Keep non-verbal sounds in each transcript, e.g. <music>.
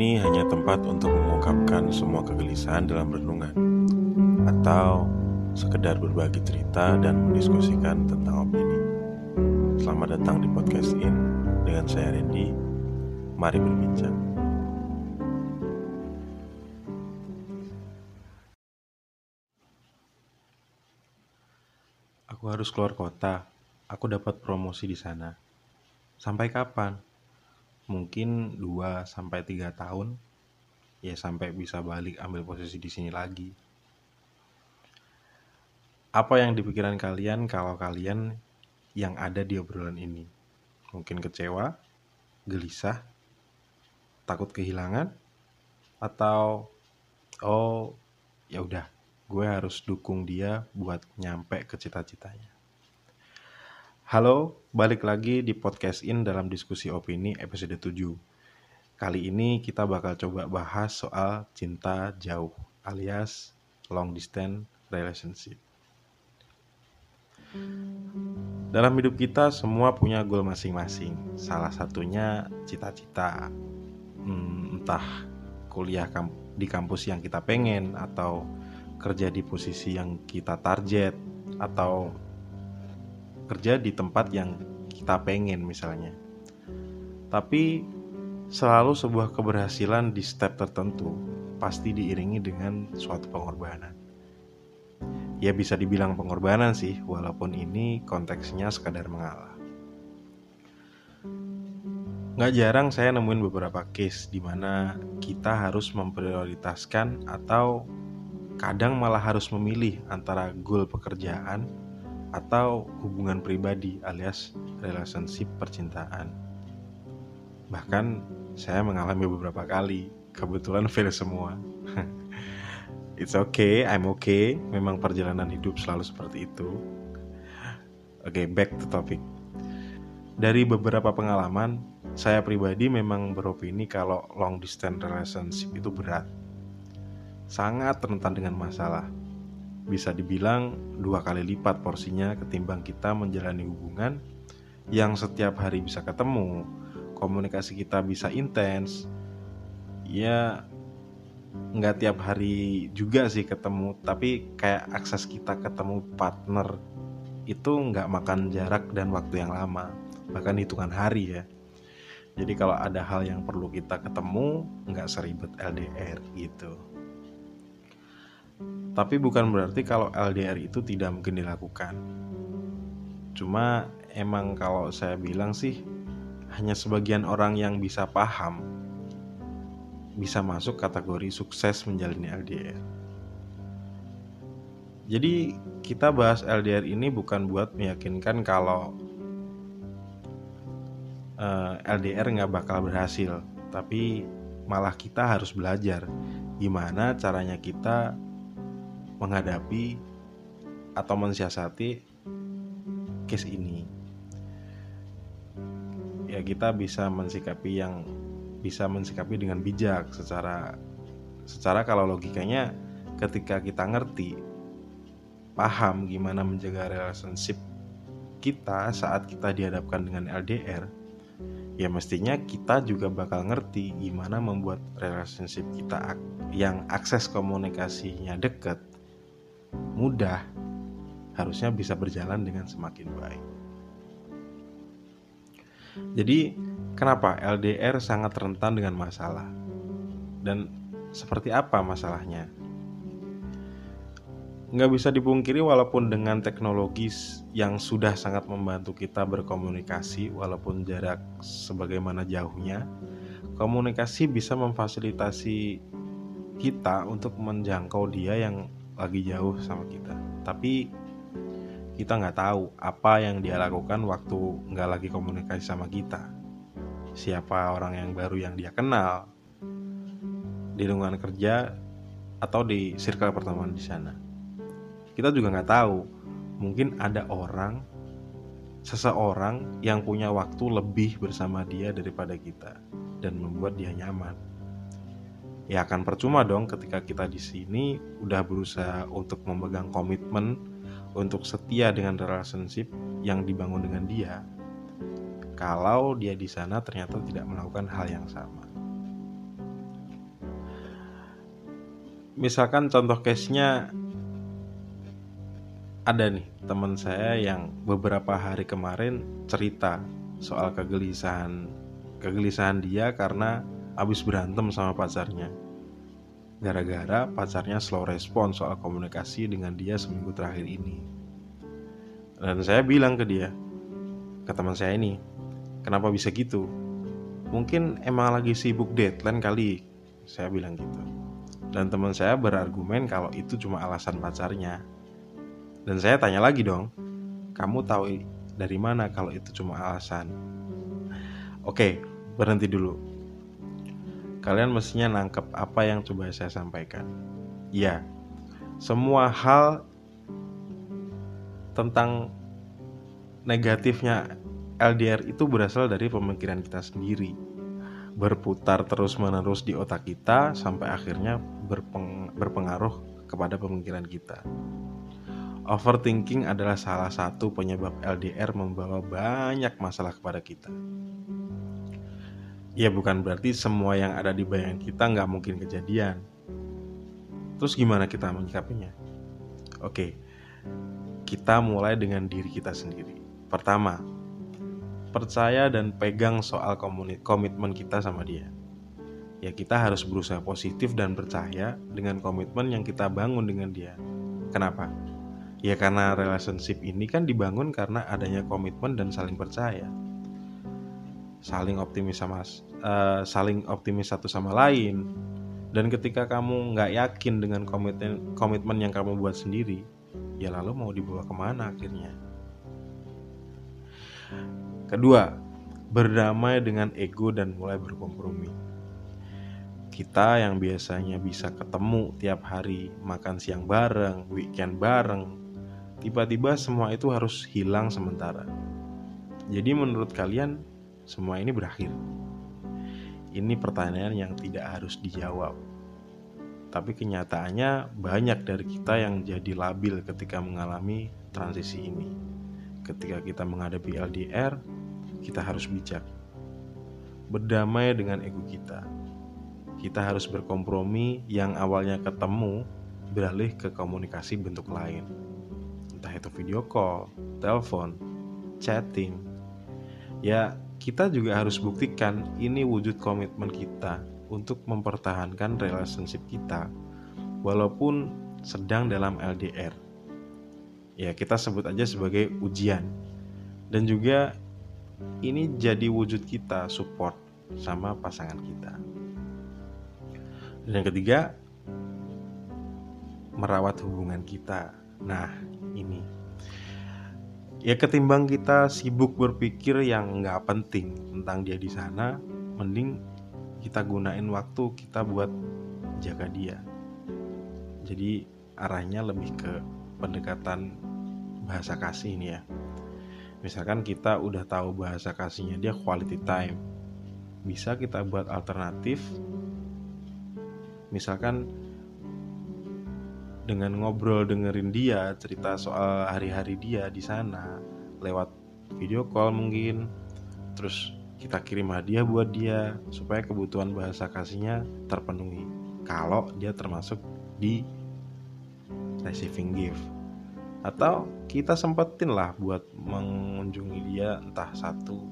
Ini hanya tempat untuk mengungkapkan semua kegelisahan dalam renungan Atau sekedar berbagi cerita dan mendiskusikan tentang opini Selamat datang di podcast In dengan saya Randy Mari berbincang Aku harus keluar kota. Aku dapat promosi di sana. Sampai kapan? Mungkin 2 sampai 3 tahun. Ya sampai bisa balik ambil posisi di sini lagi. Apa yang dipikiran kalian kalau kalian yang ada di obrolan ini? Mungkin kecewa, gelisah, takut kehilangan, atau oh ya udah gue harus dukung dia buat nyampe ke cita-citanya. Halo, balik lagi di podcast In dalam diskusi opini episode 7. Kali ini kita bakal coba bahas soal cinta jauh alias long distance relationship. Dalam hidup kita semua punya goal masing-masing. Salah satunya cita-cita. Hmm, entah kuliah di kampus yang kita pengen atau kerja di posisi yang kita target atau kerja di tempat yang kita pengen misalnya. Tapi selalu sebuah keberhasilan di step tertentu pasti diiringi dengan suatu pengorbanan ya bisa dibilang pengorbanan sih walaupun ini konteksnya sekadar mengalah Nggak jarang saya nemuin beberapa case di mana kita harus memprioritaskan atau kadang malah harus memilih antara goal pekerjaan atau hubungan pribadi alias relationship percintaan. Bahkan saya mengalami beberapa kali, kebetulan fail semua. <laughs> It's okay, I'm okay. Memang perjalanan hidup selalu seperti itu. Oke, okay, back to topic. Dari beberapa pengalaman, saya pribadi memang beropini kalau long distance relationship itu berat. Sangat rentan dengan masalah. Bisa dibilang dua kali lipat porsinya ketimbang kita menjalani hubungan yang setiap hari bisa ketemu, komunikasi kita bisa intens. Ya, nggak tiap hari juga sih ketemu tapi kayak akses kita ketemu partner itu nggak makan jarak dan waktu yang lama bahkan hitungan hari ya. Jadi kalau ada hal yang perlu kita ketemu nggak seribet LDR gitu tapi bukan berarti kalau LDR itu tidak mungkin dilakukan cuma emang kalau saya bilang sih hanya sebagian orang yang bisa paham bisa masuk kategori sukses menjalani LDR. Jadi kita bahas LDR ini bukan buat meyakinkan kalau eh, LDR nggak bakal berhasil, tapi malah kita harus belajar gimana caranya kita menghadapi atau mensiasati case ini. Ya kita bisa mensikapi yang bisa mensikapi dengan bijak secara secara kalau logikanya ketika kita ngerti paham gimana menjaga relationship kita saat kita dihadapkan dengan LDR ya mestinya kita juga bakal ngerti gimana membuat relationship kita yang akses komunikasinya deket mudah harusnya bisa berjalan dengan semakin baik jadi Kenapa LDR sangat rentan dengan masalah? Dan seperti apa masalahnya? Nggak bisa dipungkiri walaupun dengan teknologi yang sudah sangat membantu kita berkomunikasi walaupun jarak sebagaimana jauhnya, komunikasi bisa memfasilitasi kita untuk menjangkau dia yang lagi jauh sama kita. Tapi kita nggak tahu apa yang dia lakukan waktu nggak lagi komunikasi sama kita siapa orang yang baru yang dia kenal di lingkungan kerja atau di circle pertemanan di sana. Kita juga nggak tahu, mungkin ada orang, seseorang yang punya waktu lebih bersama dia daripada kita dan membuat dia nyaman. Ya akan percuma dong ketika kita di sini udah berusaha untuk memegang komitmen untuk setia dengan relationship yang dibangun dengan dia kalau dia di sana ternyata tidak melakukan hal yang sama. Misalkan contoh case-nya ada nih teman saya yang beberapa hari kemarin cerita soal kegelisahan kegelisahan dia karena habis berantem sama pacarnya. Gara-gara pacarnya slow respon soal komunikasi dengan dia seminggu terakhir ini. Dan saya bilang ke dia ke teman saya ini kenapa bisa gitu? Mungkin emang lagi sibuk deadline kali saya bilang gitu. Dan teman saya berargumen kalau itu cuma alasan pacarnya. Dan saya tanya lagi dong, kamu tahu dari mana kalau itu cuma alasan? Oke, berhenti dulu. Kalian mestinya nangkep apa yang coba saya sampaikan. Ya, semua hal tentang negatifnya LDR itu berasal dari pemikiran kita sendiri berputar terus-menerus di otak kita sampai akhirnya berpeng berpengaruh kepada pemikiran kita. Overthinking adalah salah satu penyebab LDR membawa banyak masalah kepada kita. Ya bukan berarti semua yang ada di bayangan kita nggak mungkin kejadian. Terus gimana kita menyikapinya? Oke, kita mulai dengan diri kita sendiri. Pertama, percaya dan pegang soal komitmen kita sama dia. Ya kita harus berusaha positif dan percaya dengan komitmen yang kita bangun dengan dia. Kenapa? Ya karena relationship ini kan dibangun karena adanya komitmen dan saling percaya. Saling optimis sama uh, saling optimis satu sama lain. Dan ketika kamu nggak yakin dengan komitmen komitmen yang kamu buat sendiri, ya lalu mau dibawa ke mana akhirnya? Kedua, berdamai dengan ego dan mulai berkompromi. Kita yang biasanya bisa ketemu tiap hari, makan siang bareng, weekend bareng, tiba-tiba semua itu harus hilang sementara. Jadi menurut kalian semua ini berakhir? Ini pertanyaan yang tidak harus dijawab. Tapi kenyataannya banyak dari kita yang jadi labil ketika mengalami transisi ini. Ketika kita menghadapi LDR, kita harus bijak. Berdamai dengan ego kita. Kita harus berkompromi yang awalnya ketemu beralih ke komunikasi bentuk lain entah itu video call, telepon, chatting. Ya, kita juga harus buktikan ini wujud komitmen kita untuk mempertahankan relationship kita walaupun sedang dalam LDR. Ya, kita sebut aja sebagai ujian. Dan juga ini jadi wujud kita support sama pasangan kita. Dan yang ketiga, merawat hubungan kita. Nah, ini ya ketimbang kita sibuk berpikir yang nggak penting tentang dia di sana mending kita gunain waktu kita buat jaga dia. Jadi arahnya lebih ke pendekatan bahasa kasih ini ya. Misalkan kita udah tahu bahasa kasihnya dia quality time bisa kita buat alternatif. Misalkan dengan ngobrol dengerin dia cerita soal hari-hari dia di sana lewat video call mungkin. Terus kita kirim hadiah buat dia supaya kebutuhan bahasa kasihnya terpenuhi kalau dia termasuk di receiving gift. Atau kita sempetin lah buat mengunjungi dia entah satu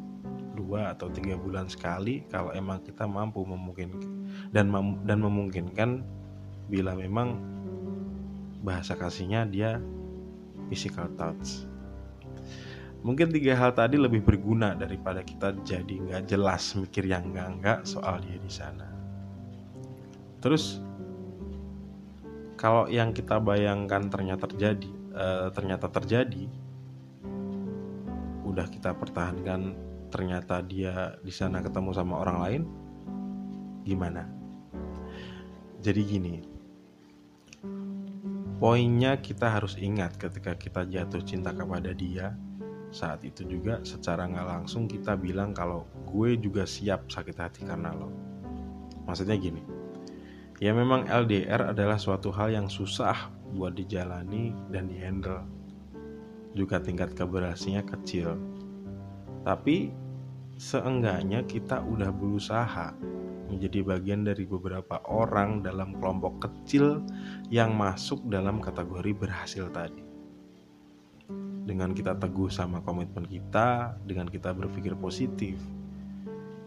dua atau tiga bulan sekali kalau emang kita mampu memungkinkan dan mem dan memungkinkan bila memang bahasa kasihnya dia physical touch. Mungkin tiga hal tadi lebih berguna daripada kita jadi nggak jelas mikir yang nggak nggak soal dia di sana. Terus kalau yang kita bayangkan ternyata terjadi uh, ternyata terjadi udah kita pertahankan ternyata dia di sana ketemu sama orang lain gimana? Jadi gini Poinnya kita harus ingat ketika kita jatuh cinta kepada dia Saat itu juga secara nggak langsung kita bilang kalau gue juga siap sakit hati karena lo. Maksudnya gini Ya memang LDR adalah suatu hal yang susah buat dijalani dan dihandle. Juga tingkat keberhasilannya kecil. Tapi seenggaknya kita udah berusaha menjadi bagian dari beberapa orang dalam kelompok kecil yang masuk dalam kategori berhasil tadi. Dengan kita teguh sama komitmen kita, dengan kita berpikir positif,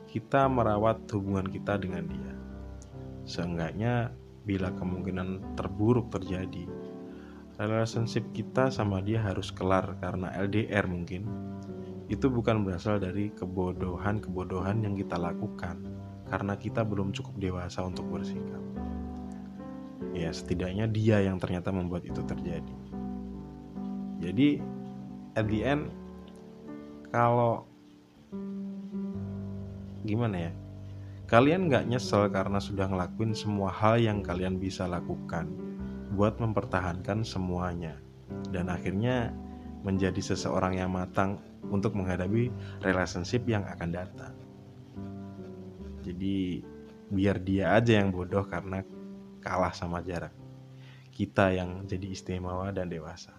kita merawat hubungan kita dengan dia. Seenggaknya bila kemungkinan terburuk terjadi, relationship kita sama dia harus kelar karena LDR mungkin. Itu bukan berasal dari kebodohan-kebodohan yang kita lakukan, karena kita belum cukup dewasa untuk bersikap. Ya, setidaknya dia yang ternyata membuat itu terjadi. Jadi, at the end, kalau gimana ya, kalian nggak nyesel karena sudah ngelakuin semua hal yang kalian bisa lakukan buat mempertahankan semuanya, dan akhirnya menjadi seseorang yang matang untuk menghadapi relationship yang akan datang. Jadi biar dia aja yang bodoh karena kalah sama jarak. Kita yang jadi istimewa dan dewasa.